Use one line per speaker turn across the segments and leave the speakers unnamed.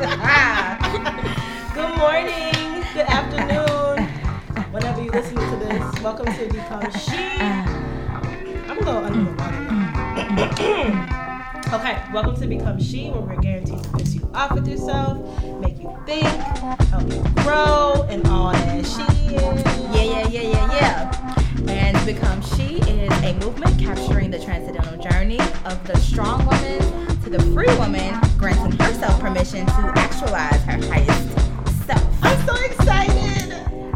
Good morning, good afternoon, whenever you listen to this. Welcome to Become She. I'm a little under the water. okay, welcome to Become She, where we're guaranteed to piss you off with yourself, make you think, help you grow, and all that shit.
Yeah, yeah, yeah, yeah, yeah. And Become She is a movement capturing the transcendental journey of the strong woman to the free woman, granting herself permission to actualize her highest self.
I'm so excited.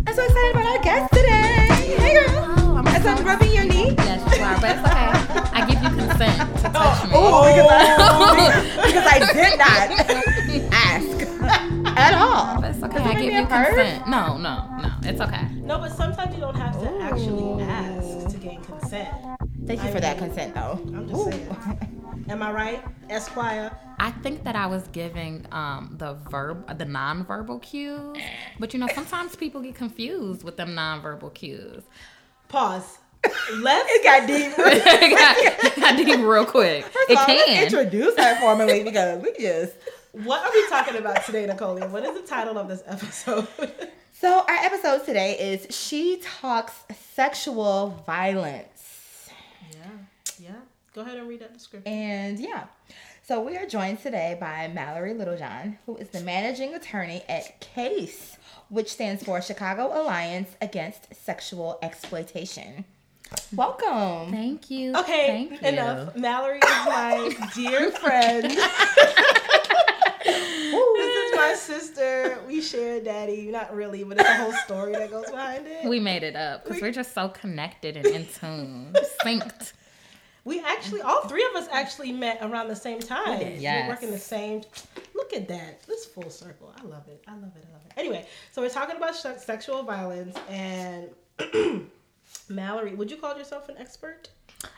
I'm so excited about our guest today. Hey, girl.
Oh, I'm
As
so
I'm rubbing your knee.
Yes, you are, but it's okay. I give you consent to touch me.
Oh, oh because I, because I did not ask at all.
That's it's okay.
Does
I give you
perv?
consent. No, no, no. It's okay.
No, but sometimes you don't have to actually ask to gain consent.
Thank you
I
for that consent, though.
I'm just saying. Am I right, Esquire?
I think that I was giving um, the verb, the non-verbal cues, but you know sometimes people get confused with them non-verbal cues.
Pause. Let's
It got deep.
I got deep real quick.
First
it
of all, let's
can.
introduce her formally because we just.
What are we talking about today, Nicole? What is the title of this episode?
So our episode today is She Talks Sexual Violence.
yeah, yeah. Go ahead and read that description.
And yeah. So we are joined today by Mallory Littlejohn, who is the managing attorney at CAASE, which stands for Chicago Alliance Against Sexual Exploitation. Welcome.
Thank you.
Okay,
Thank you.
enough. Mallory is my dear friend. this is my sister. We share daddy. Not really, but it's a whole story that goes behind it.
We made it up because we're just so connected and in tune, synced.
We actually, all three of us actually met around the same time.
did.
We
Yes.
work in the same. Look at that. This full circle. I love it. I love it. I love it. Anyway, so we're talking about sh- sexual violence and Mallory. Would you call yourself an expert?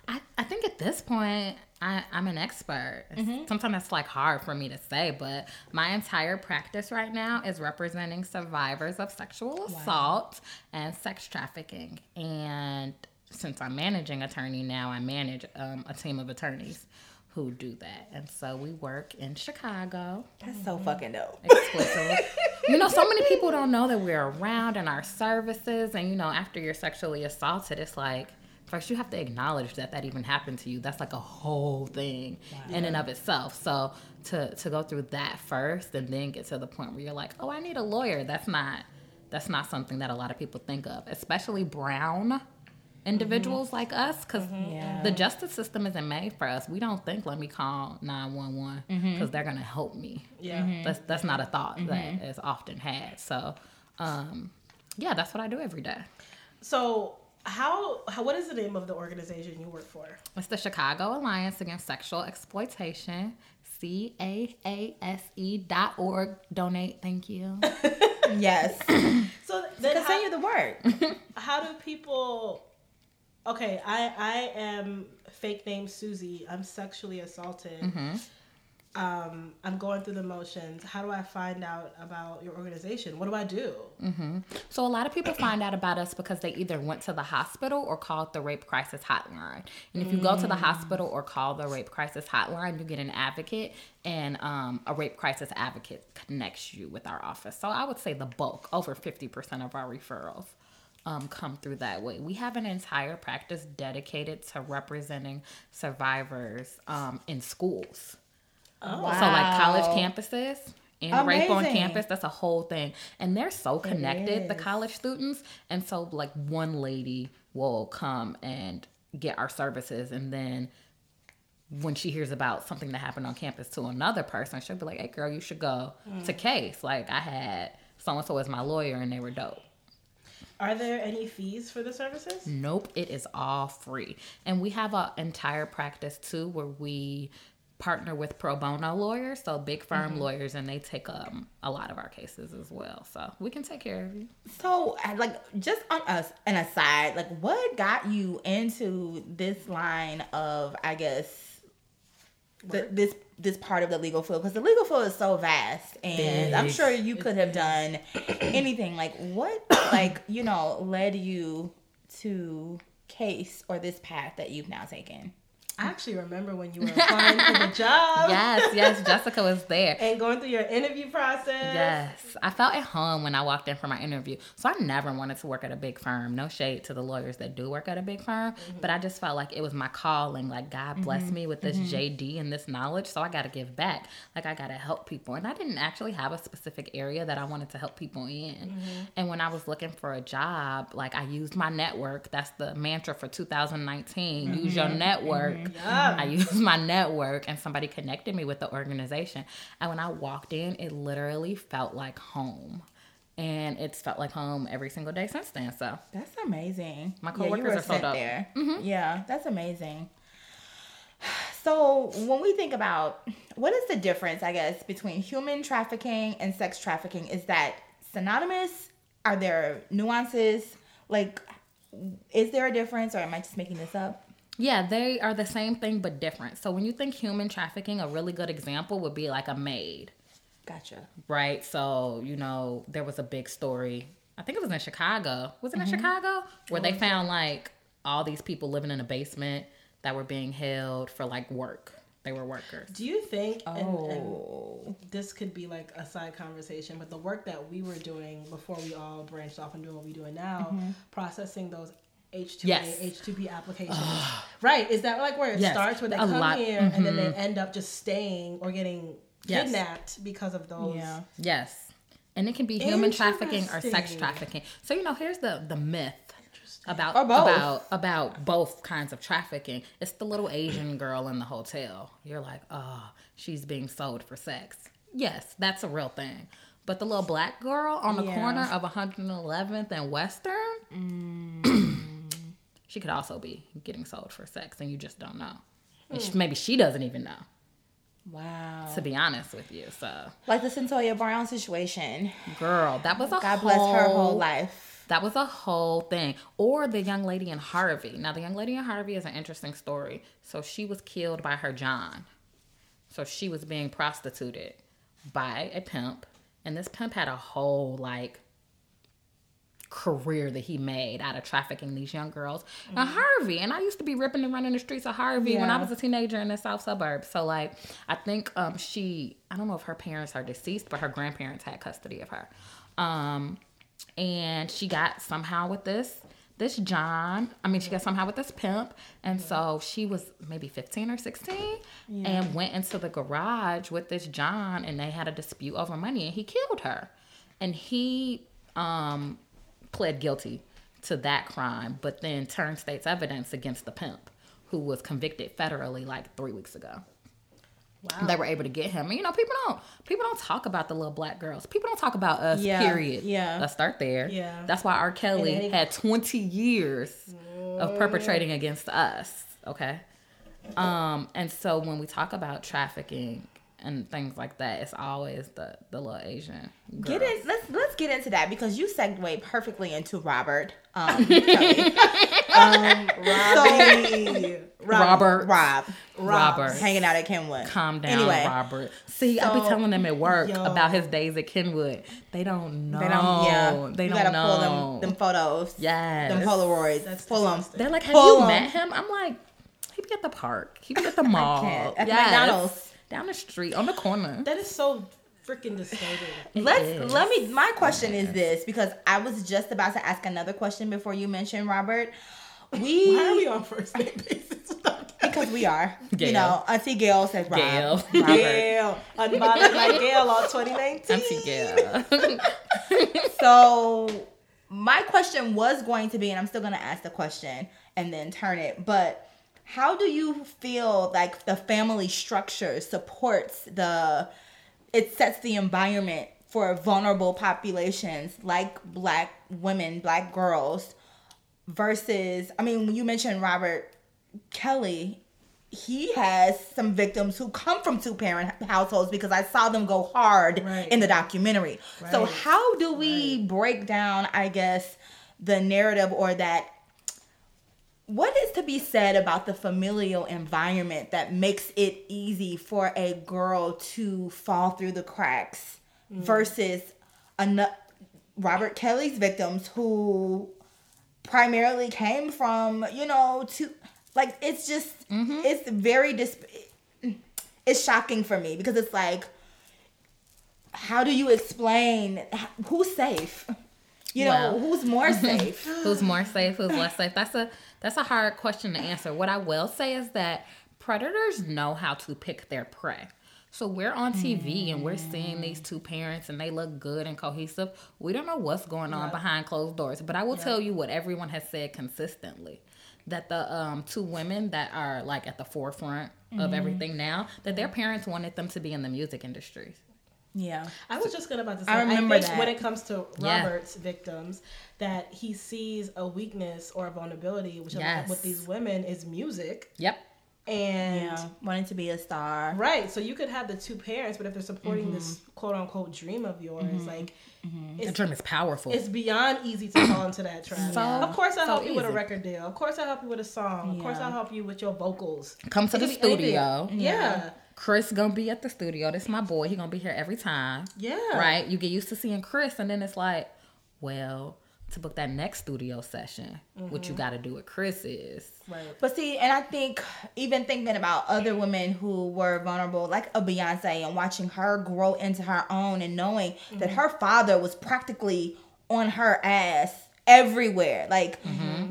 I, I think at this point I, I'm an expert. Mm-hmm. Sometimes that's like hard for me to say, but my entire practice right now is representing survivors of sexual assault and sex trafficking. And since I'm managing attorney now, I manage um, a team of attorneys who do that. And so we work in Chicago
That's so fucking dope.
exclusively. you know, so many people don't know that we're around in our services, and you know, after you're sexually assaulted, it's like first you have to acknowledge that that even happened to you. That's like a whole thing in and of itself. So to to go through that first, and then get to the point where you're like, oh, I need a lawyer. That's not that's not something that a lot of people think of, especially brown individuals mm-hmm. like us because mm-hmm.
Yeah.
the justice system isn't made for us we don't think let me call 911 mm-hmm. because they're gonna help me
Yeah.
that's that's not a thought that is often had. So, um, yeah, that's what I do every day.
So how, how what is the name of the organization you work for?
It's the Chicago Alliance Against Sexual Exploitation. C A A S E dot org. Donate. Thank you.
Yes.
So then
Continue
how,
the work.
how do people? Okay, I I am fake name Susie. I'm sexually assaulted. Um, I'm going through the motions. How do I find out about your organization? What do I do?
So a lot of people find out about us because they either went to the hospital or called the rape crisis hotline. And if you go to the hospital or call the rape crisis hotline, you get an advocate, and um, a rape crisis advocate connects you with our office. So I would say the bulk, over fifty percent of our referrals. Um, come through that way. We have an entire practice dedicated to representing survivors um, in schools.
Oh,
So like college campuses and rape on campus, that's a whole thing. And they're so connected, the college students. And so like one lady will come and get our services and then when she hears about something that happened on campus to another person, she'll be like, Hey girl, you should go to CAASE. Like I had so and so as my lawyer and they were dope.
Are there any fees for the services?
Nope, it is all free. And we have an entire practice too where we partner with pro bono lawyers, so big firm lawyers, and they take um, a lot of our cases as well. So we can take care of you.
So, uh, like, just on us an aside, like, what got you into this line of, I guess, the, this this part of the legal field? Because the legal field is so vast, and I'm sure you could have done anything. Like, what, like, you know, led you to CAASE or this path that you've now taken?
I actually remember when you were applying for the job.
Yes, yes, Jessica was there.
And going through your interview process.
Yes, I felt at home when I walked in for my interview. So I never wanted to work at a big firm. No shade to the lawyers that do work at a big firm,
Mm-hmm.
but I just felt like it was my calling. Like God blessed me with this JD and this knowledge, so I got to give back. Like I got to help people, and I didn't actually have a specific area that I wanted to help people in.
Mm-hmm.
And when I was looking for a job, like I used my network. That's the mantra for 2019. Use your network.
Yeah.
I used my network and somebody connected me with the organization. And when I walked in, it literally felt like home. And it's felt like home every single day since then. So
That's amazing.
My coworkers
were
are so dope.
there. Mm-hmm. Yeah, that's amazing. So when we think about what is the difference, I guess, between human trafficking and sex trafficking, is that synonymous? Are there nuances? Like, is there a difference, or am I just making this up?
Yeah, they are the same thing but different. So when you think human trafficking, a really good example would be like a maid.
Gotcha.
right? So, you know, there was a big story. I think it was in Chicago. Was it in mm-hmm. Chicago? Where they found like all these people living in a basement that were being held for like work. They were workers.
Do you think, and, and
Oh,
this could be like a side conversation, but the work that we were doing before we all branched off and doing what we're doing now, mm-hmm. processing those H2A,
Yes.
H2B applications, ah. right? Is that like where it
Yes.
starts, where they
A
come
lot-
here and then they mm-hmm. end up just staying or getting
Yes.
kidnapped because of those?
yeah.
Yes. And it can be human trafficking or sex trafficking. So, you know, here's the the myth about
both.
about about both kinds of trafficking. It's the little Asian girl in the hotel. You're like, "Oh, she's being sold for sex." Yes, that's a real thing. But the little black girl on the
Yeah.
corner of 111th and Western, mm. she could also be getting sold for sex and you just don't know. And she, hmm. maybe she doesn't even know,
Wow.
to be honest with you. So,
Like the Cyntoia Brown situation.
girl, that was a
God bless her whole
whole
life.
That was a whole thing. Or the young lady in Harvey. Now, the young lady in Harvey is an interesting story. So, she was killed by her John. So, she was being prostituted by a pimp. And this pimp had a whole, like, career that he made out of trafficking these young girls. Now, Harvey, and I used to be ripping and running the streets of Harvey when I was a teenager in the south suburbs. So, like, I think um, she, I don't know if her parents are deceased, but her grandparents had custody of her. Um, and she got somehow with this this John. I mean, she got somehow with this pimp, and so she was maybe fifteen or sixteen, and went into the garage with this John, and they had a dispute over money, and he killed her, and he um pled guilty to that crime, but then turned state's evidence against the pimp, who was convicted federally like three weeks ago
Wow.
they were able to get him. And you know, people don't people don't talk about the little black girls. People don't talk about us.
Yeah,
Period.
yeah.
Let's start there.
Yeah.
That's why R. Kelly had twenty years of perpetrating against us. Okay. Um, and so when we talk about trafficking and things like that, it's always the the little Asian. Girl.
Get in. Let's let's get into that because you segue perfectly into Robert. Um, Kelly.
Um, Robbie.
Robert.
Rob
Robert.
hanging out at Kenwood.
Calm down,
Anyway,
Robert. See, I'll be telling them at work
Yo.
about his days at Kenwood. They don't know.
They don't. Yeah,
They
you
don't
gotta
know.
pull them them photos.
Yes.
them Polaroids.
That's
pull them.
They're like, have
Pull
you
'em.
met him? I'm like, he be at the park. He be at the mall.
can't. At McDonald's.
Down the street, on the corner.
That is so freaking disturbing.
Let's
is.
let me. My question is this because I was just about to ask another question before you mentioned Robert. We,
Why are we on first name basis?
because we are.
Gayle.
You know, Auntie Gayle says Rob.
Gayle.
Robert.
Gayle, unbothered by Gayle on 2019.
Auntie Gayle.
So my question was going to be, and I'm still gonna ask the question and then turn it, but how do you feel like the family structure supports the it sets the environment for vulnerable populations like black women, black girls versus I mean, you mentioned Robert Kelly, he has some victims who come from two parent households because I saw them go hard
Right.
in the documentary. So how do we break down, I guess, the narrative or that what is to be said about the familial environment that makes it easy for a girl to fall through the cracks mm. versus ano- Robert Kelly's victims who primarily came from, you know, to Like it's just mm-hmm. it's very dis it's shocking for me because it's like how do you explain who's safe? You know,
Well.
who's more safe?
who's more safe who's less safe that's a that's a hard question to answer. What i will say is that predators know how to pick their prey. So we're on tv and we're seeing these two parents and they look good and cohesive. We don't know what's going on behind closed doors but i will tell you what everyone has said consistently that the um, two women that are like at the forefront of everything now that their parents wanted them to be in the music industry
yeah.
I was just gonna about to say.
I
I,
remember
think
that.
when it comes to
Yeah.
Robert's victims, that he sees a weakness or a vulnerability, which
Yes.
with these women is music,
yep
and
Yeah. Wanting to be a star.
right. So you could have the two parents, but if they're supporting this mm-hmm. quote unquote dream of yours, mm-hmm. like
the
it's
dream is powerful
it's beyond easy to fall into that trap.
So-
of course, I'll
so
help you with a record deal. Of course, I'll help you with a song. Of course, I'll help you with your vocals.
come to
It
the
could be anything.
studio
Yeah.
Chris gonna be at the studio. This my boy. He gonna be here every time.
Yeah.
Right. You get used to seeing Chris, and then it's like, well, to book that next studio session, what
Mm-hmm.
you got to do with Chris is
Right.
But see, and I think even thinking about other women who were vulnerable, like a Beyonce, and watching her grow into her own, and knowing that her father was practically on her ass everywhere, like,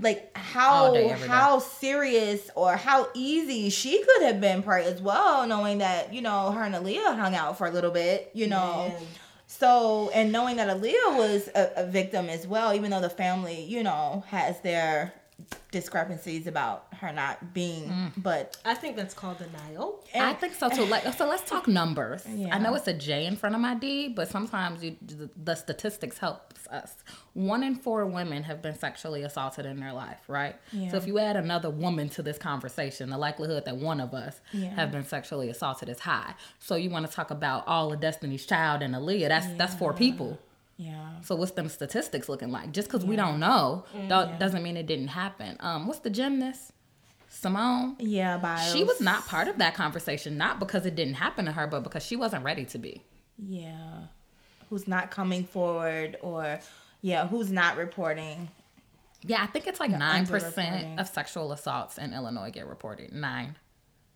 like how
day,
how serious or how easy she could have been, probably as well, knowing that you know her and Aaliyah hung out for a little bit, you know.
Man.
So, and knowing that Aaliyah was a, a victim as well, even though the family, you know, has their discrepancies about her not being,
Mm.
but
I think that's called denial.
I think so too. Like, so let's talk numbers.
Yeah.
I know it's a J in front of my D, but sometimes you, the, the statistics helps us. One in four women have been sexually assaulted in their life, right?
Yeah.
So if you add another woman to this conversation, the likelihood that one of us
Yeah.
have been sexually assaulted is high. So you want to talk about all of Destiny's Child and Aaliyah? That's that's four people.
Yeah,
So what's them statistics looking like? Just because we don't know don't, doesn't mean it didn't happen. Um, what's the gymnast? Simone.
yeah, Biles.
She was not part of that conversation, not because it didn't happen to her, but because she wasn't ready to be.
yeah, who's not coming forward or yeah, who's not reporting.
Yeah, I think it's like nine percent of sexual assaults in Illinois get reported. Nine.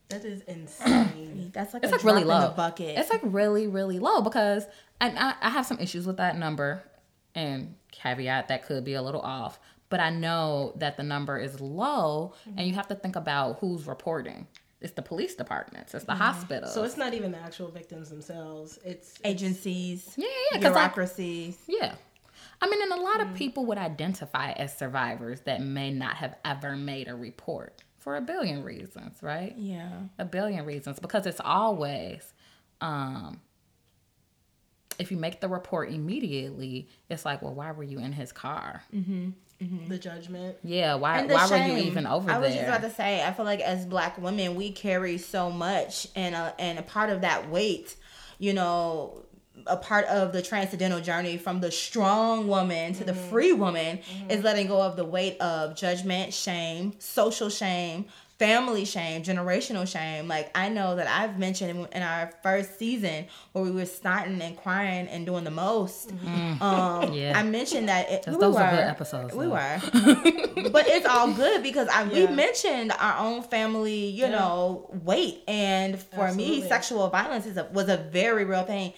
That is insane.
That's like
It's
a
like really
drop in
low.
the bucket.
It's like really, really low because, and I, I have some issues with that number. And caveat that could be a little off, but I know that the number is low, and you have to think about who's reporting. It's the police departments. It's the hospitals.
so it's not even the actual victims themselves. It's
agencies,
yeah, yeah, because like,
bureaucracies.
Yeah. I mean, and a lot of mm. people would identify as survivors that may not have ever made a report for a billion reasons, right?
yeah,
A billion reasons because it's always um if you make the report immediately, it's like, well, why were you in his car?
mm-hmm the judgment.
Yeah, why
And the
why were you even over there?
I was
there?
just about to say, I feel like as black women, we carry so much, and a, and a part of that weight, you know, a part of the transcendental journey from the strong woman to the
Mm-hmm.
free woman is letting go of the weight of judgment, shame, social shame. Family shame, generational shame. Like I know that I've mentioned in- in our first season where we were starting and crying and doing the most. Um,
Yeah.
I mentioned that it,
Those-
we
those
were
are good episodes,
We
though.
were, but it's all good because I we mentioned our own family, you
Yeah.
know, weight, and for me, sexual violence is a, was a very real thing,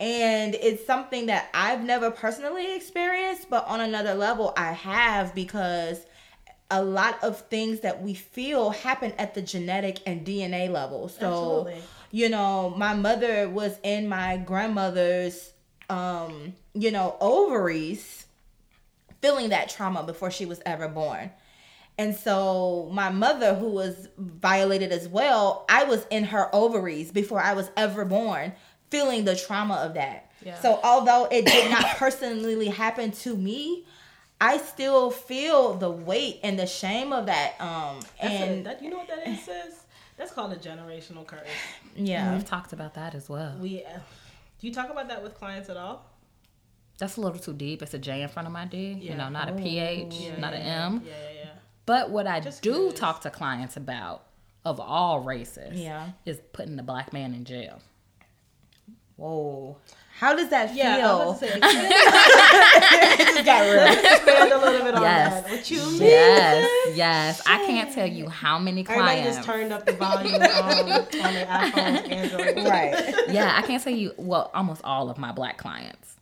and it's something that I've never personally experienced, but on another level, I have because a lot of things that we feel happen at the genetic and DNA level. So,
Absolutely.
you know, my mother was in my grandmother's, um, you know, ovaries feeling that trauma before she was ever born. And so my mother, who was violated as well, I was in her ovaries before I was ever born, feeling the trauma of that.
Yeah.
So although it did not personally happen to me, I still feel the weight and the shame of that. Um,
That's
and
a, that, you know what that is, sis? That's called a generational curse.
yeah,
We've talked about that as well.
We uh, do you talk about that with clients at all?
That's a little too deep. It's a J in front of my D. You know, not a PH,
Yeah,
not
yeah,
an. M.
Yeah, yeah, yeah.
But what I
Just
do
curious.
talk to clients about of all races
Yeah.
is putting the black man in jail.
Whoa, How does that
Yeah, I
feel?
say,
just got real.
expand a little bit on
Yes.
that. What you mean?
Yes, yes. I can't tell you how many
Everybody
clients.
just turned up the volume on, on their iPhones, Android.
Right.
yeah, I can't tell you. Well, almost all of my black clients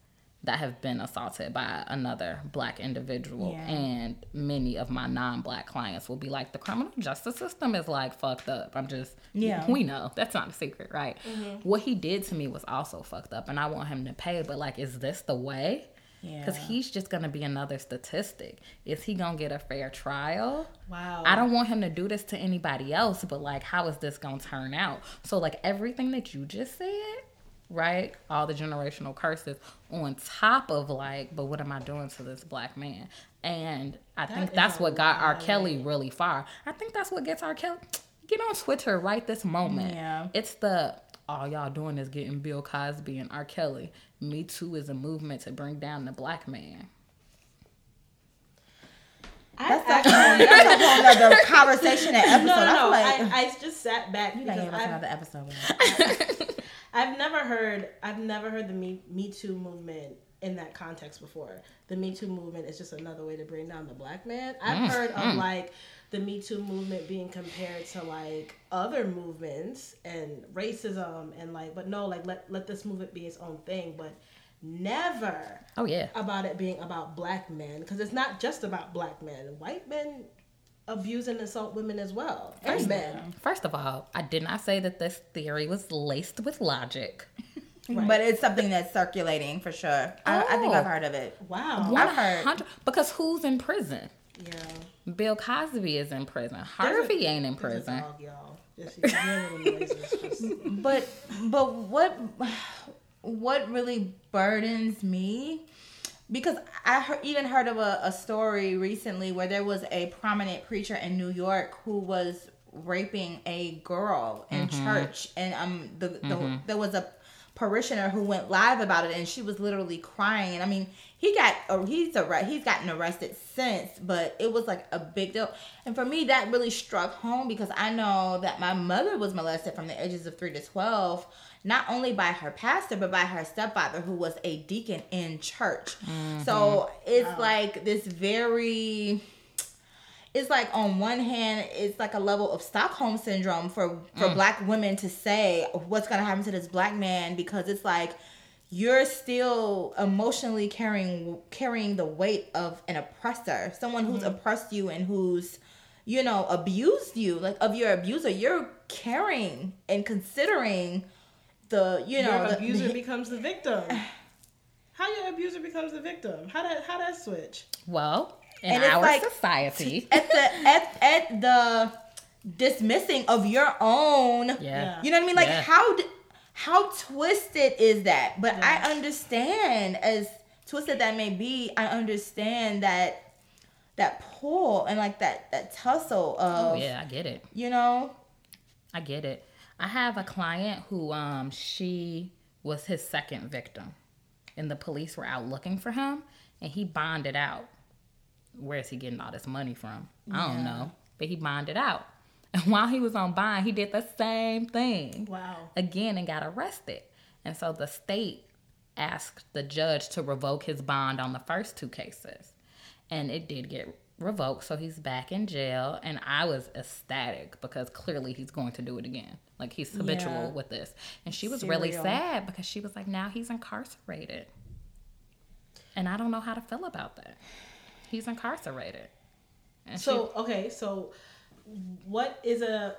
that have been assaulted by another black individual,
Yeah.
and many of my non-black clients will be like, the criminal justice system is like fucked up. I'm just,
Yeah.
we know that's not a secret, right? Mm-hmm. What he did to me was also fucked up, and I want him to pay. But like, is this the way? Because
Yeah.
he's just gonna be another statistic. Is he gonna get a fair trial?
Wow.
I don't want him to do this to anybody else, but like, how is this gonna turn out? So, like, everything that you just said, right? All the generational curses on top of like, but what am I doing to this black man? And I think that's what got R. Kelly really far. I think that's what gets R. Kelly. Get on Twitter right this moment.
Yeah.
It's the all y'all doing is getting Bill Cosby and R. Kelly. Me Too is a movement to bring down the black man.
I
That's
actually-
a whole, that's a whole other conversation and episode.
no, no, no.
I like
I, I just sat back
you
because
gotta give
I've,
another episode.
I've never heard I've never heard the Me, Me Too movement in that context before. The Me Too movement is just another way to bring down the black man. I've mm, heard of mm. like the Me Too movement being compared to like other movements and racism and like but no, like let let this movement be its own thing, but never
Oh yeah.
about it being about black men because it's not just about black men. White men abuse and assault women as well. And men.
First of all, I did not say that this theory was laced with logic.
But it's something that's circulating for sure. I, I think
Oh.
I've heard of it.
Wow.
I've heard.
because who's in prison?
Yeah.
Bill Cosby is in prison.
There's a-
Harvey ain't in
there's a
prison.
dog, y'all. Just you hear little noises. Just,
But but what what really burdens me because I heard, even heard of a, a story recently where there was a prominent preacher in New York who was raping a girl in mm-hmm. church, and um the, the mm-hmm. there was a parishioner who went live about it, and she was literally crying. And I mean, he got or he's a he's gotten arrested since, but it was like a big deal. And for me, that really struck home because I know that my mother was molested from the ages of three to twelve not only by her pastor but by her stepfather who was a deacon in church. Mm-hmm. So it's oh. like this very it's like on one hand it's like a level of stockholm syndrome for for mm. black women to say what's going to happen to this black man because it's like you're still emotionally carrying carrying the weight of an oppressor someone who's mm-hmm. oppressed you and who's you know abused you like of your abuser. You're caring and considering the you know
your
the-
abuser
the-
becomes the victim. How your abuser becomes the victim? How that how that switch?
Well, in
And it's
our
like-
society,
at the at, at the dismissing of your own
yeah.
Yeah.
you know what i mean like
Yeah.
how how twisted is that but
Yeah.
i understand as twisted that may be i understand that that pull and like that that tussle of
Oh yeah, I get it.
you know
I get it. I have a client who um she was his second victim. And the police were out looking for him and he bonded out. Where is he getting all this money from? I don't know. But he bonded out. And while he was on bond, he did the same thing
Wow.
again and got arrested. And so the state asked the judge to revoke his bond on the first two cases. And it did get revoked, so he's back in jail. And I was ecstatic because clearly he's going to do it again. Like he's habitual
Yeah.
with this. And she was really sad because she was like, now he's incarcerated. And I don't know how to feel about that. He's incarcerated. And
So okay, so what is a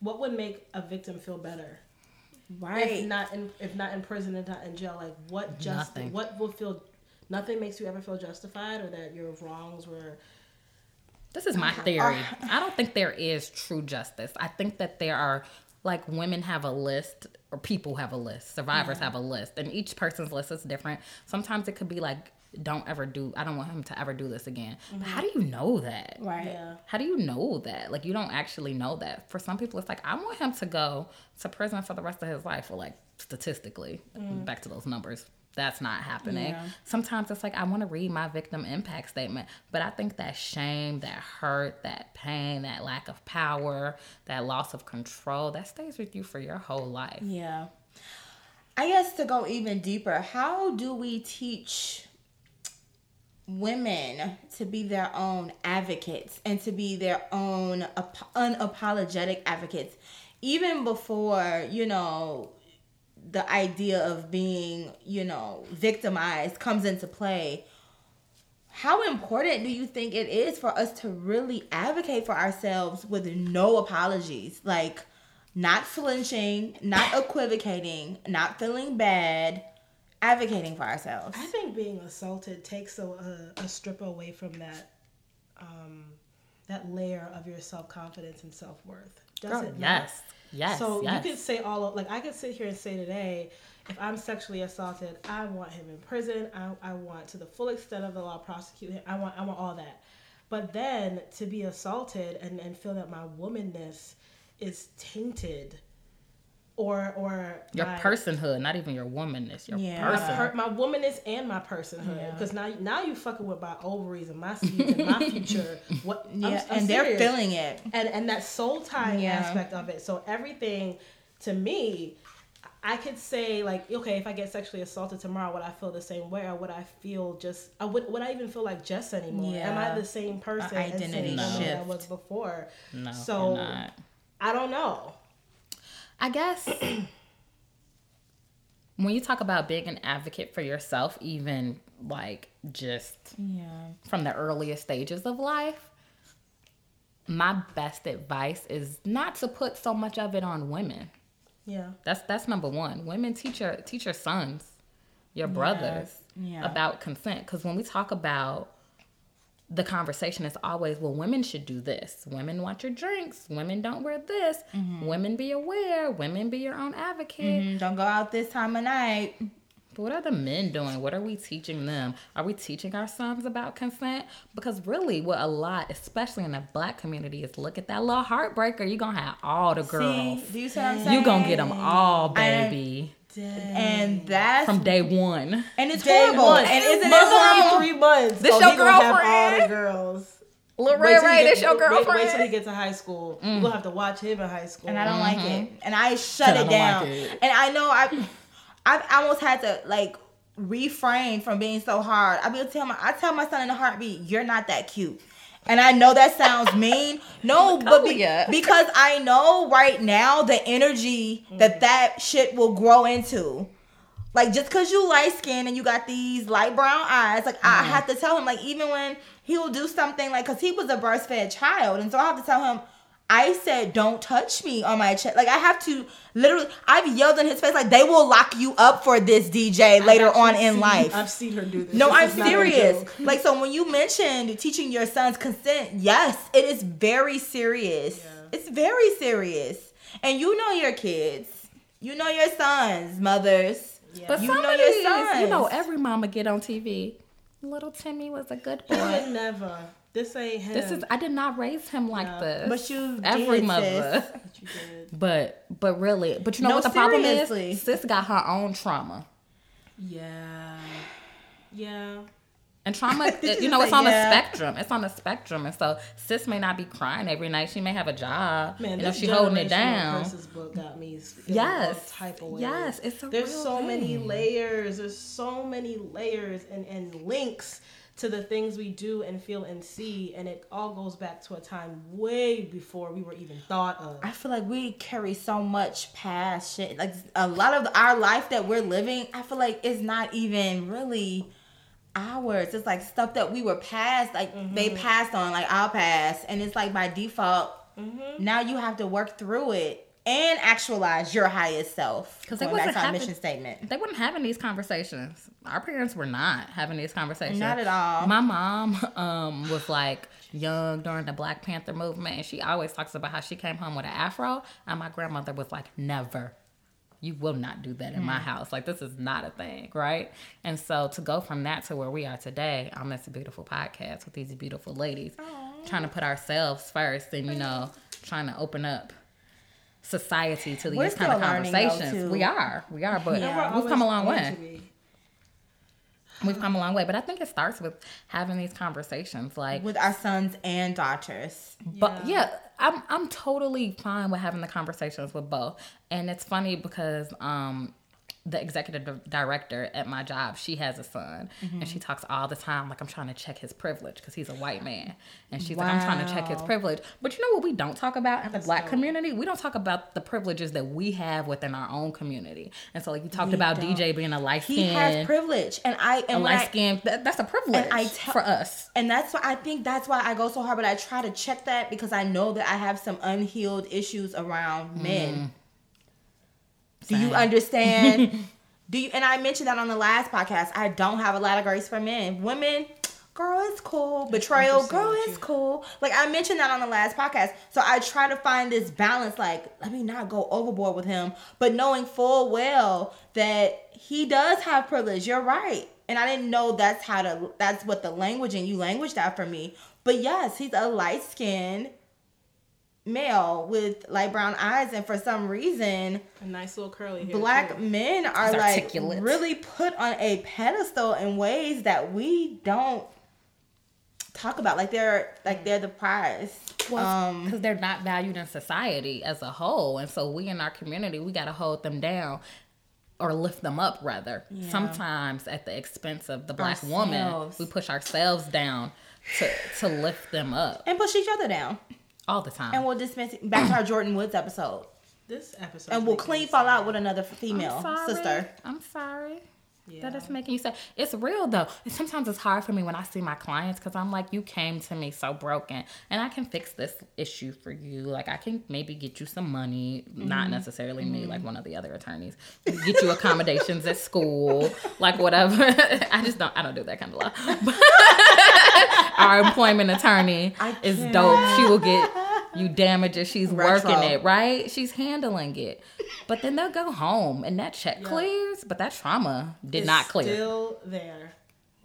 what would make a victim feel better? Right. If not in if not in prison and not in jail, like what just
Nothing.
what will feel nothing makes you ever feel justified or that your wrongs were
This is my uh-huh. theory. Uh-huh. I don't think there is true justice. I think that there are like women have a list or people have a list. Survivors mm-hmm. have a list and each person's list is different. Sometimes it could be like don't ever do I don't want him to ever do this again. But how mm-hmm. do you know that?
right
yeah.
How do you know that? Like you don't actually know that. For some people it's like I want him to go to prison for the rest of his life or like statistically mm. back to those numbers. That's not happening.
Yeah.
Sometimes it's like I want to read my victim impact statement, but I think that shame, that hurt, that pain, that lack of power, that loss of control, that stays with you for your whole life.
Yeah. I guess to go even deeper, how do we teach women to be their own advocates and to be their own unapologetic advocates even before, you know, the idea of being, you know, victimized comes into play? How important do you think it is for us to really advocate for ourselves with no apologies? Like, not flinching, not equivocating, not feeling bad, advocating for ourselves.
I think being assaulted takes a, a, a strip away from that um, that layer of your self confidence and self worth. Does it? not?
Yes.
So
yes.
you could say all of, like I could sit here and say today, if I'm sexually assaulted, I want him in prison. I, I want to the full extent of the law prosecute him. I want I want all that. But then to be assaulted and, and feel that my womanness is tainted or or
your
my,
personhood, not even your womanness, your
Yeah.
my,
person.
per, my womanness and my personhood
Yeah.
because now now you fucking with my ovaries and my seeds and my future what I'm-
Yeah,
I'm
and they're
serious
feeling it.
and and that soul tying
Yeah.
aspect of it. So everything to me, I could say like, okay, if I get sexually assaulted tomorrow, would I feel the same way, or would I feel just? I would would I even feel like Jess anymore? Am I the same person,
identity
same that I
shift.
was before?
no,
So
not.
I don't know.
I guess when you talk about being an advocate for yourself, even like just
Yeah.
from the earliest stages of life, my best advice is not to put so much of it on women.
Yeah,
That's that's number one. Women teach your teach your sons, your brothers
Yeah.
about consent. Because when we talk about the conversation is always, well, women should do this. Women want your drinks. Women don't wear this. Women be aware. Women be your own advocate.
Mm, Don't go out this time of night.
But what are the men doing? What are we teaching them? Are we teaching our sons about consent? Because really, what a lot, especially in the black community, is look at that little heartbreaker. You're going to have all the girls.
See, do you see what I'm saying?
you going to get them all,
And-
baby.
And that's
from day one.
and it's
Day
horrible.
one.
And isn't it
Month only
horrible?
three months.
This
oh,
your
he gonna have all
girlfriend?
the girls.
Lil Ray Ray,
get-
this your
wait- Wait, till he gets to high school. You gonna have to watch him in high school.
and I don't like mm-hmm. it. And I shut
Said I
it down.
like it.
And I know I, I've almost had to like refrain from being so hard. I be tell my, I tell my son in a heartbeat, "You're not that cute." And I know that sounds mean. No, but be- because I know right now the energy that mm. that shit will grow into. Like just cause you light skin and you got these light brown eyes, like I mm-hmm. have to tell him, like even when he will do something like, cause he was a breastfed child, and so I have to tell him, I said, don't touch me on my chest. Like I have to literally, I've yelled in his face, like they will lock you up for this DJ later
I've
on in
seen-
life.
I've seen her do this.
No,
This
I'm
is not a
serious. Like so when you mentioned teaching your sons consent, yes, it is very serious.
Yeah.
It's very serious. And you know your kids. You know your sons, mothers.
Yeah.
But
You
some
know
of
your
these, you know, every mama get on TV. Little Timmy was a good boy.
would never. This ain't him.
This is I did not raise him like this.
But you
every mother.
what you.
But but really, but you know
No,
what the problem is? Sis got her own trauma.
Yeah. Yeah.
And trauma,
you
know, it's on
yeah?
a spectrum. It's on a spectrum, and so sis may not be crying every night. She may have a job,
Man,
know,
this
she holding it down.
book got me
Yes.
type of.
Yes, it's
There's so many layers. There's so many layers and, and links to the things we do and feel and see, and it all goes back to a time way before we were even thought of.
I feel like we carry so much past shit. Like a lot of our life that we're living, I feel like it's not even really ours. It's like stuff that we were passed, like they mm-hmm. passed on, like I'll pass, and it's like by default. Mm-hmm. Now you have to work through it and actualize your highest self.
'Cause they wasn't
our
having-
mission statement.
They weren't having these conversations. Our parents were not having these conversations.
Not at all.
My mom um, was like young during the Black Panther movement, and she always talks about how she came home with an afro, and my grandmother was like, "Never." You will not do that in my house. Like this is not a thing, right? And so to go from that to where we are today, I'm on this beautiful podcast with these beautiful ladies, trying to put ourselves first, and you know, trying to open up society to
We're
these kind of
still learning, though,
conversations. we are, we are, but
Yeah.
We're
we've come a long way. We've come a long way, but I think it starts with having these conversations. Like,
With our sons and daughters.
but yeah, I'm I'm totally fine with having the conversations with both. And it's funny because um the executive director at my job, she has a son, and she mm-hmm. talks all the time like I'm trying to check his privilege because he's a white man, and she's like I'm trying to check his privilege. But you know what we don't talk about in the black community? We don't talk about the privileges that we have within our own community. And so like you talked
We
about
don't.
DJ being a light skin,
He has privilege, and I and I-
light skin. That, that's a privilege
I tell-
for us.
And that's why I think that's why I go so hard, but I try to check that because I know that I have some unhealed issues around men. Mm. Do you understand? Do you? And I mentioned that on the last podcast. I don't have a lot of grace for men. Women, girl, it's cool. Betrayal, girl, it's cool. Like I mentioned that on the last podcast. So I try to find this balance. Like, let me not go overboard with him, but knowing full well that he does have privilege. You're right. And I didn't know that's how to. That's what the language and you language that for me. But yes, he's a light skinned male with light brown eyes, and for some reason
A nice little curly hair.
black
too.
men are like really put on a pedestal in ways that we don't talk about. Like they're like they're the prize. Um
because they're not valued in society as a whole and so we in our community we got to hold them down or lift them up rather. Sometimes at the expense of the black woman we push ourselves down to to lift them up.
And push each other down
all the time
and we'll dismiss it back to our Jordyn Woods episode
This episode.
and we'll clean fall out with another female
I'm sorry.
sister
i'm sorry
Yeah.
that is making you sad. It's real though. And sometimes it's hard for me when I see my clients because I'm like, you came to me so broken, and I can fix this issue for you. Like I can maybe get you some money, not
Mm-hmm.
necessarily me, like one of the other attorneys. Get you accommodations at school, like whatever. I just don't. I don't do that kind of law. Our employment attorney is dope. She will get you damage it. She's
Retro.
working it right. She's handling it. But then they'll go home and that check
Yeah.
clears, but that trauma did
It's
not clear.
Still there.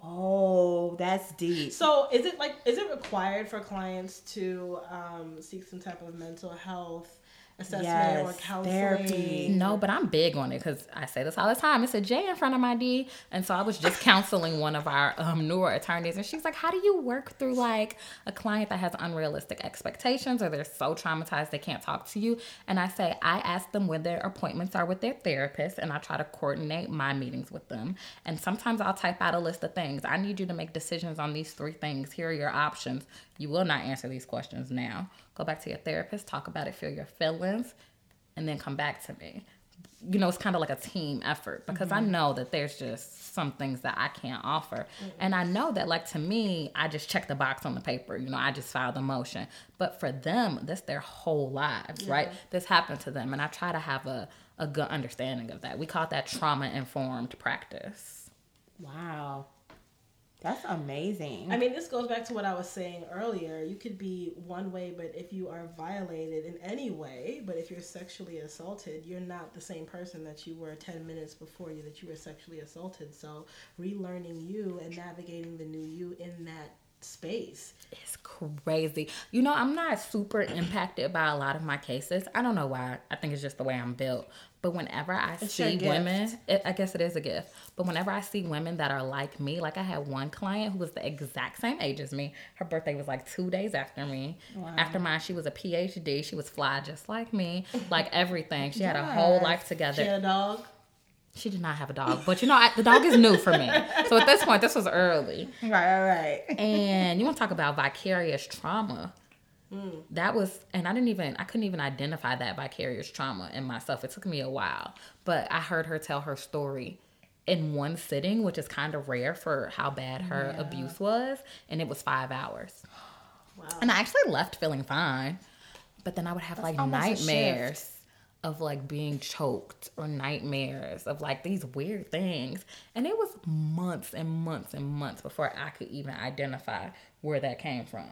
oh that's deep
So is it like is it required for clients to um, seek some type of mental health assessment or
Yes,
counseling?
therapy.
No, but I'm big on it because I say this all the time. It's a J in front of my D, and so I was just counseling one of our um, newer attorneys, and she's like, "How do you work through like a client that has unrealistic expectations or they're so traumatized they can't talk to you?" And I say, I ask them when their appointments are with their therapist, and I try to coordinate my meetings with them. And sometimes I'll type out a list of things. I need you to make decisions on these three things. Here are your options. You will not answer these questions now. Go back to your therapist, talk about it, feel your feelings, and then come back to me. You know, it's kind of like a team effort because I mm-hmm. know that there's just some things that I can't offer. Mm-hmm. And I know that, like, to me, I just check the box on the paper. You know, I just filed the motion. But for them, that's their whole lives, right? This happened to them. And I try to have a, a good understanding of that. We call that trauma informed practice.
wow that's amazing
I mean, this goes back to what I was saying earlier. You could be one way, but if you are violated in any way, but if you're sexually assaulted, you're not the same person that you were 10 minutes before you that you were sexually assaulted. So, relearning you and navigating the new you in that space.
It's crazy. You know, I'm not super impacted by a lot of my cases. I don't know why. I think it's just the way I'm built. But whenever I
your
see women, it, I guess it is a gift. But whenever I see women that are like me, like I had one client who was the exact same age as me. Her birthday was like two days after me. After mine, she was a PhD. She was fly just like me, like everything. She had a whole life together.
She had a dog.
She did not have a dog, but you know, I, the dog is new for me. So at this point, this was early.
Right right right.
And you want to talk about vicarious trauma? Hmm. That was and i didn't even i couldn't even identify that vicarious trauma in myself. It took me a while but i heard her tell her story in one sitting which is kind of rare for how bad her abuse was and it was five hours.
Wow.
and i actually left feeling fine but then i would have like
a shift.
nightmares of like being choked or nightmares of like these weird things. And it was months and months and months before I could even identify where that came from.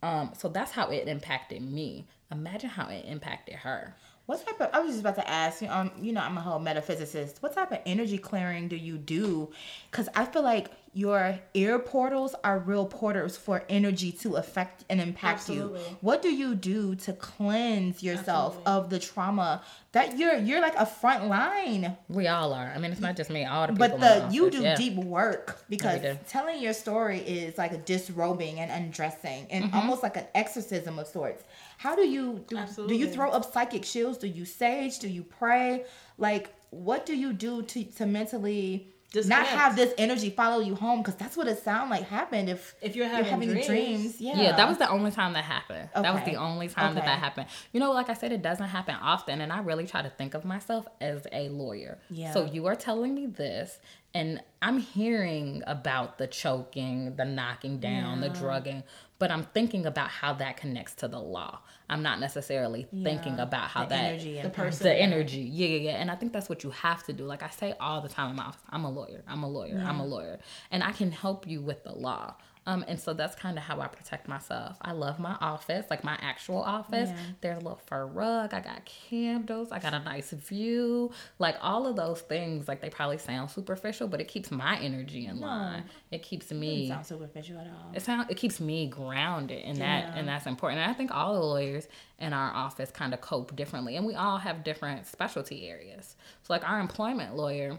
Um, so that's how it impacted me. Imagine how it impacted her.
What type of? I was just about to ask. you, Um, you know, I'm a whole metaphysicist. What type of energy clearing do you do? Because I feel like your ear portals are real portals for energy to affect and impact you. What do you do to cleanse yourself
Absolutely.
of the trauma that you're? You're like a front line,
We all are. I mean, it's not just me. All the people.
but the you do
yeah.
deep work because
do.
telling your story is like a disrobing and undressing and
Mm-hmm.
almost like an exorcism of sorts. How do you do? Do you throw up psychic shields? Do you sage? Do you pray? Like what do you do to to mentally not
Disconnect.
have this energy follow you home? Because that's what it sounded like happened. If
If you're having dreams.
yeah,
Yeah. that was the only time that happened. That was the only time that
Okay.
that happened. You know, like I said, it doesn't happen often, and I really try to think of myself as a lawyer.
Yeah.
So you are telling me this, and I'm hearing about the choking, the knocking down, the drugging, but I'm thinking about how that connects to the law. I'm not necessarily thinking about how
the
that
energy
The person.
the energy. Yeah, yeah, yeah. And I think that's what you have to do. Like I say all the time in my office, I'm a lawyer. I'm a lawyer. I'm a lawyer. And I can help you with the law. Um, and so that's kind of how I protect myself. I love my office, like my actual office.
Yeah.
There's a little fur rug. I got candles. I got a nice view. Like all of those things, like they probably sound superficial, but it keeps my energy in line. It keeps me
sound superficial at all.
it sound it keeps me grounded and that
Yeah.
and that's important and i think all the lawyers in our office kind of cope differently and we all have different specialty areas so like our employment lawyer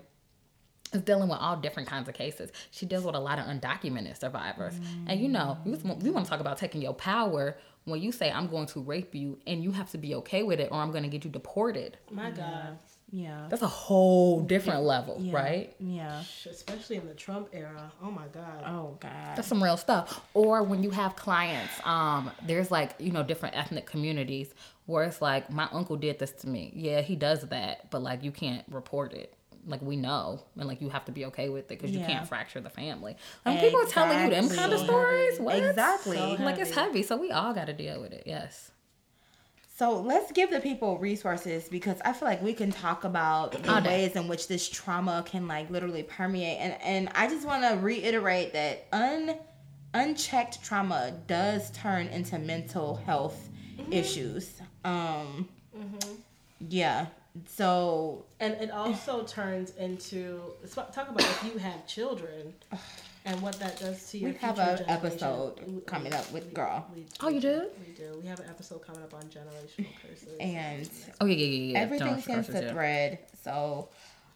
is dealing with all different kinds of cases she deals with a lot of undocumented survivors and you know we, we want to talk about taking your power when you say i'm going to rape you and you have to be okay with it or i'm going to get you deported
My God.
Yeah,
that's a whole different level
yeah.
right
Yeah.
Especially in the Trump era. Oh my God.
Oh God.
That's some real stuff. Or when you have clients, um, there's like, you know, different ethnic communities where it's like, my uncle did this to me. Yeah, he does that, but like you can't report it. Like we know, and like you have to be okay with it because you
Yeah.
can't fracture the family. And people are telling you them kind of stories. What?
Exactly.
So
Like it's
heavy.
heavy, so we all got to deal with it. Yes.
So let's give the people resources because I feel like we can talk about the ways in which this trauma can like literally permeate and and I just want to reiterate that un unchecked trauma does turn into mental health issues. Um yeah. So
And it also turns into talk about if you have children and what that does to your
we have an
generation.
episode
We-
coming up with girl
we-
Oh, you do?
We do. We have an episode coming up on generational curses.
and
Oh yeah, yeah, yeah. yeah.
everything
Jonathan
seems to
yeah.
thread. So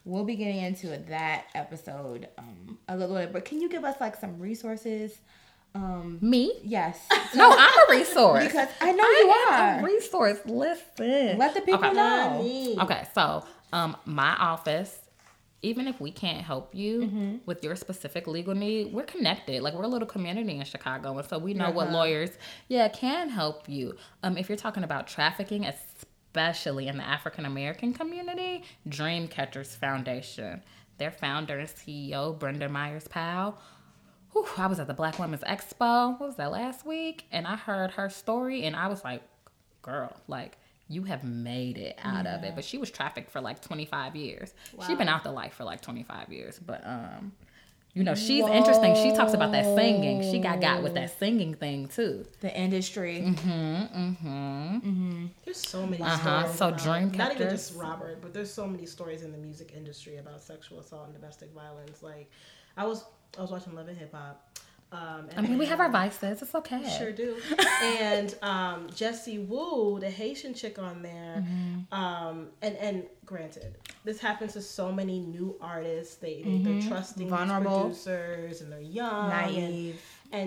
we'll be getting into that episode um, a little bit. But can you give us like some resources? Um,
Me?
yes.
No, I'm a resource.
Because I know you
I am
are.
a resource. Listen.
Let the people
Okay.
know.
Honey.
Okay, so um, my office, even if we can't help you
Mm-hmm.
with your specific legal need, we're connected. Like we're a little community in Chicago, and so we know what
Uh-huh.
lawyers, yeah, can help you. Um, if you're talking about trafficking, especially in the African American community, Dreamcatchers Foundation, their founder and CEO Brenda Myers Powell. Whew, I was at the Black Women's Expo. What was that last week? And I heard her story, and I was like, "Girl, like you have made it out of it." But she was trafficked for like 25 years. She's been out the life for like 25 years. But um, you know, she's interesting. She talks about that singing. She got got with that singing thing too.
The industry. Mm-hmm. Mm-hmm. mm-hmm.
There's so many
Uh-huh,
stories.
so
about-
Dreamcatchers.
Not even just Robert, but there's so many stories in the music industry about sexual assault and domestic violence. Like, I was I was watching Love and Hip Hop. Um,
I mean, we have our vices. It's okay.
Sure do. and um, Jessie Woo, the Haitian chick on there,
Mm-hmm.
um, and and granted, this happens to so many new artists. They, they they're trusting
Vulnerable.
producers, and they're young,
Naive.
and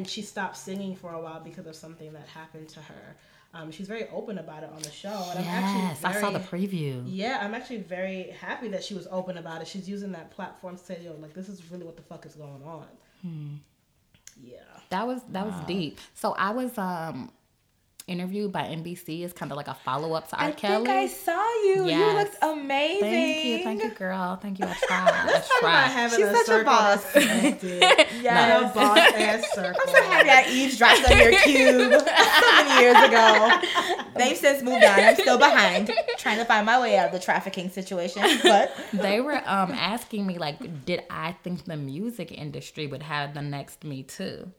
she stopped singing for a while because of something that happened to her. Um, she's very open about it on the show, and I'm actually
Yes, I saw the preview.
yeah, I'm actually very happy that she was open about it. She's using that platform to say, "Yo, like this is really what the fuck is going on."
Hmm.
Yeah.
That was that was deep. So I was um interviewed by NBC as kind of like a follow up to R.
I
Kelly.
think I saw you. You looked amazing.
Thank you, thank you, girl. Thank you. I tried. I
About having
She's
a
such a
circle
boss.
that's connected.
Yes.
Yeah, boss ass circle.
I'm so happy I eavesdropped on your cube so many years ago. They've since moved on. I'm still behind, trying to find my way out of the trafficking situation. But
They were um asking me like, did I think the music industry would have the next Me Too?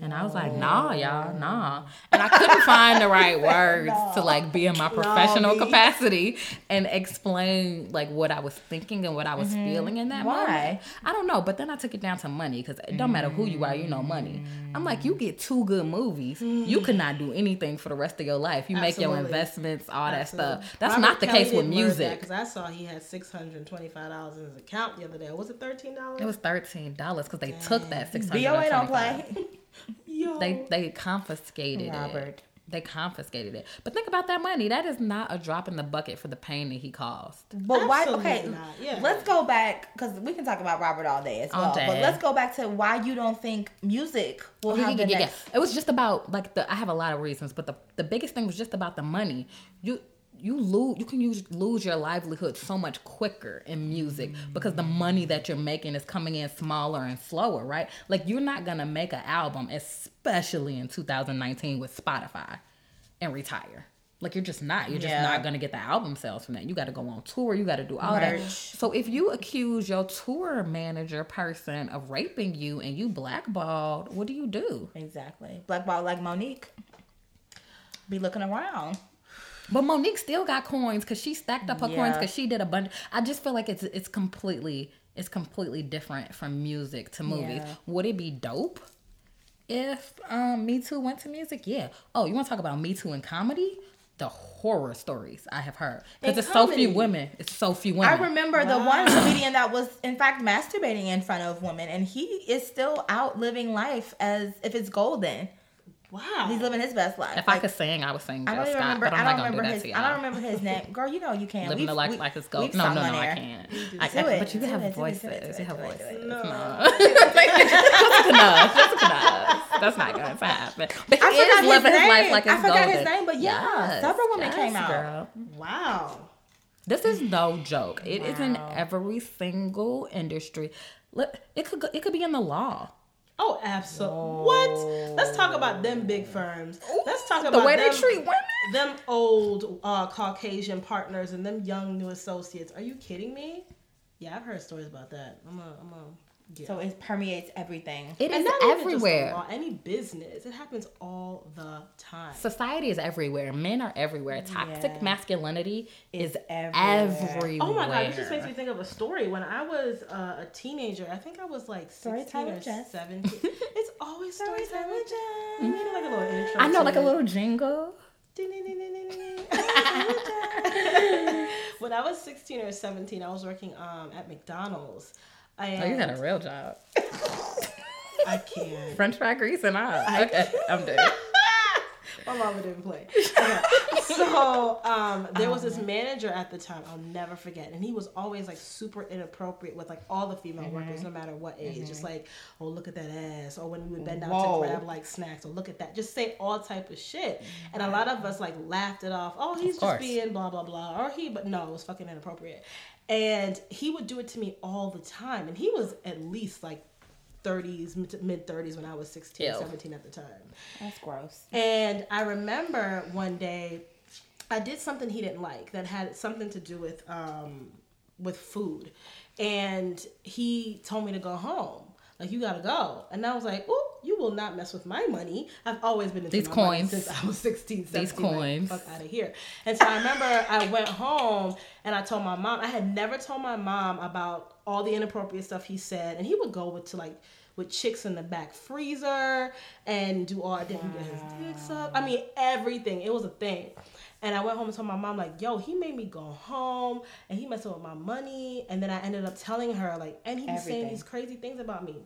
And I was like, nah, y'all, nah. And I couldn't find the right words to like be in my professional
me.
capacity and explain like what I was thinking and what I was mm-hmm. feeling in that
Why?
moment. I don't know, but then I took it down to money because it don't matter who you are, you know money. I'm like, you get two good movies, you mm. could not do anything for the rest of your life. You make your investments, all that
Absolutely.
stuff. That's
Robert
not the
Kelly
case with
that,
music.
Cause I saw he had six hundred twenty-five dollars in his account the other day. Was it thirteen dollars?
It was thirteen dollars because they took that six hundred.
BOA don't play.
Yo.
They they confiscated
Robert,
they confiscated it. But think about that money. That is not a drop in the bucket for the pain that he caused.
But why?
Absolutely
Okay,
not, yeah.
let's go back because we can talk about Robert all day as
All
well. But let's go back to why you don't think music will
Yeah,
have
yeah,
the
yeah, yeah.
next.
It was just about like the. I have a lot of reasons, but the the biggest thing was just about the money. You you lose you can use lose your livelihood so much quicker in music mm-hmm. because the money that you're making is coming in smaller and slower, right? Like you're not gonna make an album, especially in 2019 with Spotify, and retire. Like you're just not. You're just
Yeah.
not gonna get the album sales from that. You got to go on tour. You got to do all that. So if you accuse your tour manager person of raping you and you blackballed, what do you do?
Exactly. Blackball like Mo'Nique. Be looking around.
But Mo'Nique still got coins because she stacked up her coins because she did a bunch. I just feel like it's it's completely it's completely different from music to movies.
Yeah.
Would it be dope if um Me Too went to music? Yeah. Oh, you want to talk about Me Too in comedy? The horror stories I have heard because it's so few women. It's so few women.
I remember the one comedian that was, in fact, masturbating in front of women, and he is still out living life as if it's golden.
Wow.
He's living his best life.
If I could sing, I would sing
I don't
Scott,
remember.
but I'm
I
not
don't
gonna do that
his.
to
I don't remember his name. Girl, you know you can.
Living
We've-
the life
we-
like it's
we've
gold. No, no, no, I can't.
Do
I,
it,
I, but you
do
have
it, do
voices.
do it, do it,
You have
do it,
voices.
do.
No.
Jessica knows. Jessica knows. That's not going to happen. But he
I
is
forgot his
living his life
name.
like
I forgot his name, but yeah, several women came out.
Wow.
This is no joke. It is in every single industry. Look, it could it could be in the law.
Oh, absolutely. What? Let's talk about them big firms. Let's talk about The
way
them,
they treat women.
them old uh, Caucasian partners and them young new associates. Are you kidding me? Yeah, I've heard stories about that. I'm a, I'm a. Yeah.
So it permeates everything.
It
and
is
not even just
everywhere.
law, any business, it happens all the time.
Society is everywhere. Men are everywhere. Toxic
Yeah.
masculinity is
everywhere.
everywhere.
Oh my god, this just makes me think of a story. When I was uh, a teenager, I think I was like
Story
16
time
or
Jess.
17. it's always story
Story
time
time
with
with
Jess. We need like a little intro.
I know,
to
like a little jingle.
when I was 16 or 17, I was working um, at McDonald's.
Oh, you had a real job.
I can't.
French fry grease and all. Okay, I'm dead.
My mama didn't play. Okay. So um, there was this manager at the time I'll never forget, and he was always like super inappropriate with like all the female
Mm-hmm.
workers, no matter what age. Just like, oh look at that ass, or when we would bend down
Whoa.
to grab like snacks, or look at that. Just say all type of shit, and a lot of us like laughed it off. Oh, he's just being blah blah blah, or he, but no, it was fucking inappropriate. And he would do it to me all the time, and he was at least like 30s, mid 30s when I was 16,
Ew.
17 at the time.
That's gross.
And I remember one day I did something he didn't like that had something to do with um with food. And he told me to go home. Like you gotta go. And I was like, oh, you will not mess with my money. I've always been into
These
my money
coins.
since I was 16, 17.
These
like,
coins.
fuck out of here. And so I remember I went home and I told my mom. I had never told my mom about all the inappropriate stuff he said. And he would go with to like with chicks in the back freezer and do all didn't get his dicks up. I mean everything. It was a thing. And I went home and told my mom, like, yo, he made me go home and he messed up with my money. And then I ended up telling her, like, and he was saying these crazy things about me.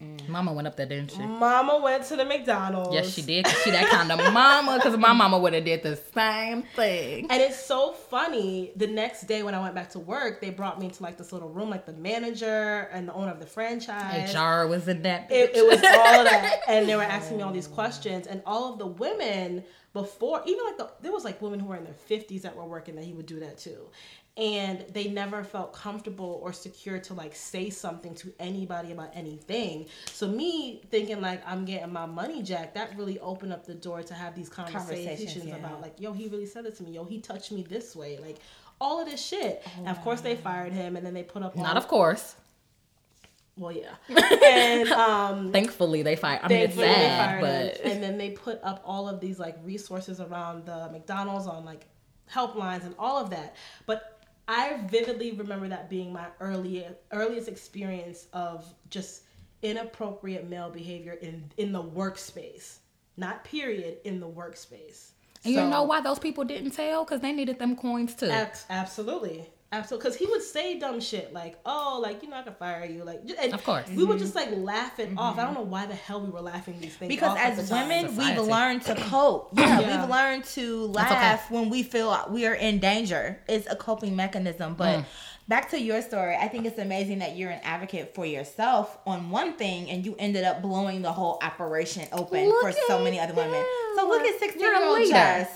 Mm.
Mama went up there, didn't she?
Mama went to the McDonald's.
Yes, she did. She that kind of mama. Because my mama would have did the same thing.
And it's so funny. The next day when I went back to work, they brought me into like this little room, like the manager and the owner of the franchise.
HR was in that.
It, it was all of that, and they were asking me all these questions, and all of the women before, even like the there was like women who were in their fifties that were working that he would do that too, and they never felt comfortable or secure to like say something to anybody about anything. So me thinking like I'm getting my money jack, that really opened up the door to have these conversations,
Conversations, yeah.
about like, yo, he really said it to me, yo, he touched me this way, like. All of this shit. and of oh course, they fired him, and then they put up.
Not
all-
of course.
Well, yeah. And um,
Thankfully, they fired. I mean, it's sad,
fired
but
him. and then they put up all of these like resources around the McDonald's on like helplines and all of that. But I vividly remember that being my early earliest experience of just inappropriate male behavior in in the workspace, not period in the workspace.
and you know why those people didn't tell? Because they needed them coins too.
Abs- absolutely. Absolutely, because he would say dumb shit like, "Oh, like you know, I can fire you." Like, and
Of course.
we would just like laugh it off. I don't know why the hell we were laughing these things
Because
off at
as
the
women,
Society.
we've learned to cope. Yeah,
Yeah.
we've learned to
okay.
laugh when we feel we are in danger. It's a coping mechanism. But
Mm.
back to your story, I think it's amazing that you're an advocate for yourself on one thing, and you ended up blowing the whole operation open
Look
for so many other women.
you.
So look at
You're a
sixteen year old
leader.
Jess.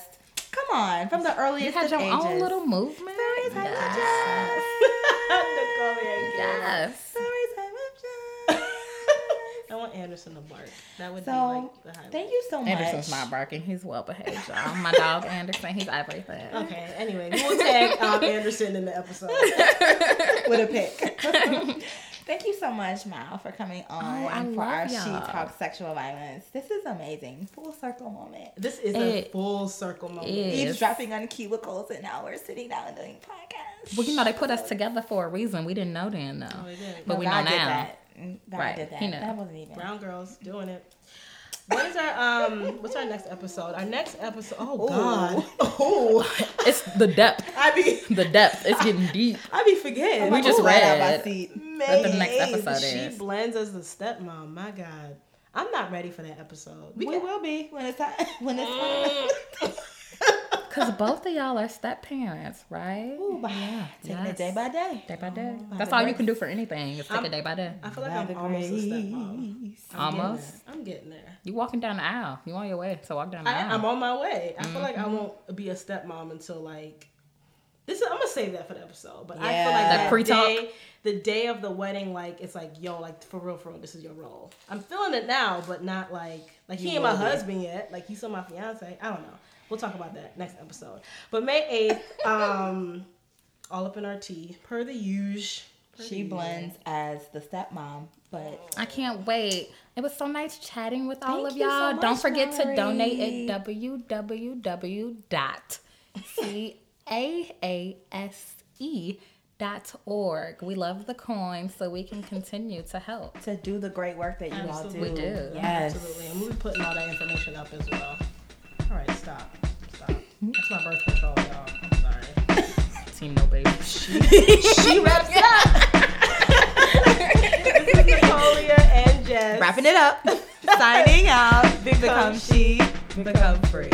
Come on, from the
You
earliest
had
of
your
ages.
own little movement.
Story time with
Yes.
Nicole, yeah, yeah.
Yes.
Story time with Jess.
I want Anderson to bark. That would
So,
be like the highlight.
Thank you so much.
Anderson's not barking. He's well behaved, y'all. My dog Anderson, he's everything.
Okay. Anyway, we will tag um, Anderson in the episode.
with a pick. Thank you so much, Mal, for coming on
Oh, I
for
love
our She
y'all.
Talk Sexual Violence. This is amazing. Full circle moment.
This is a full circle moment.
is.
Eavesdropping on cubicles, and now we're sitting down and doing podcasts.
Well, you know, they put us together for a reason. We didn't know then, though.
Oh, they did.
But
No,
we
God
know
did
now.
that. Mm, God
Right,
did that.
he knew.
That wasn't even.
Brown girls doing it. What is our um? What's our next episode? Our next episode. Oh God. Oh.
It's the depth.
I be
The depth. It's getting deep.
I be forgetting.
We just
Ooh, right out
read.
my seat.
What the next episode
she
is.
blends as the stepmom. My God. I'm not ready for that episode.
We will be when it's time. When it's time.
Because both of y'all are step parents, right?
Ooh, yeah. Taking it day by day.
Day by day.
by
That's
the
all you can do for anything is take
I'm-
it day by day.
I feel like
By
I'm
the
almost a stepmom. I'm getting
Almost.
there. I'm getting there.
You walking down the aisle. You on your way. So walk down the
I,
aisle.
I'm on my way. I feel like
Mm-hmm.
I won't be a stepmom until like this. Is, I'm gonna save that for the episode. But I feel like
That
that
pre-talk?
day, the day of the wedding, like it's like yo, like for real, for real, this is your role. I'm feeling it now, but not like like he
You
ain't my husband yet. Like he's still my fiance. I don't know. We'll talk about that next episode. But May eighth, um, all up in our tea per the usual.
She blends as the stepmom, but
I can't wait. It was so nice chatting with all
Thank
of
you so
y'all.
much,
Don't forget to donate at www.caase dot org. We love the coins so we can continue to help.
to do the great work that you all do.
Absolutely.
We do.
Yes.
Absolutely. And we'll be putting all that information up as well. All right, stop. Stop. Hmm? That's my birth control, y'all. I'm sorry.
Team No Baby.
she wraps it up. this is Nicolia and Jess.
Wrapping it up. Signing out.
Become
Become she. Become free.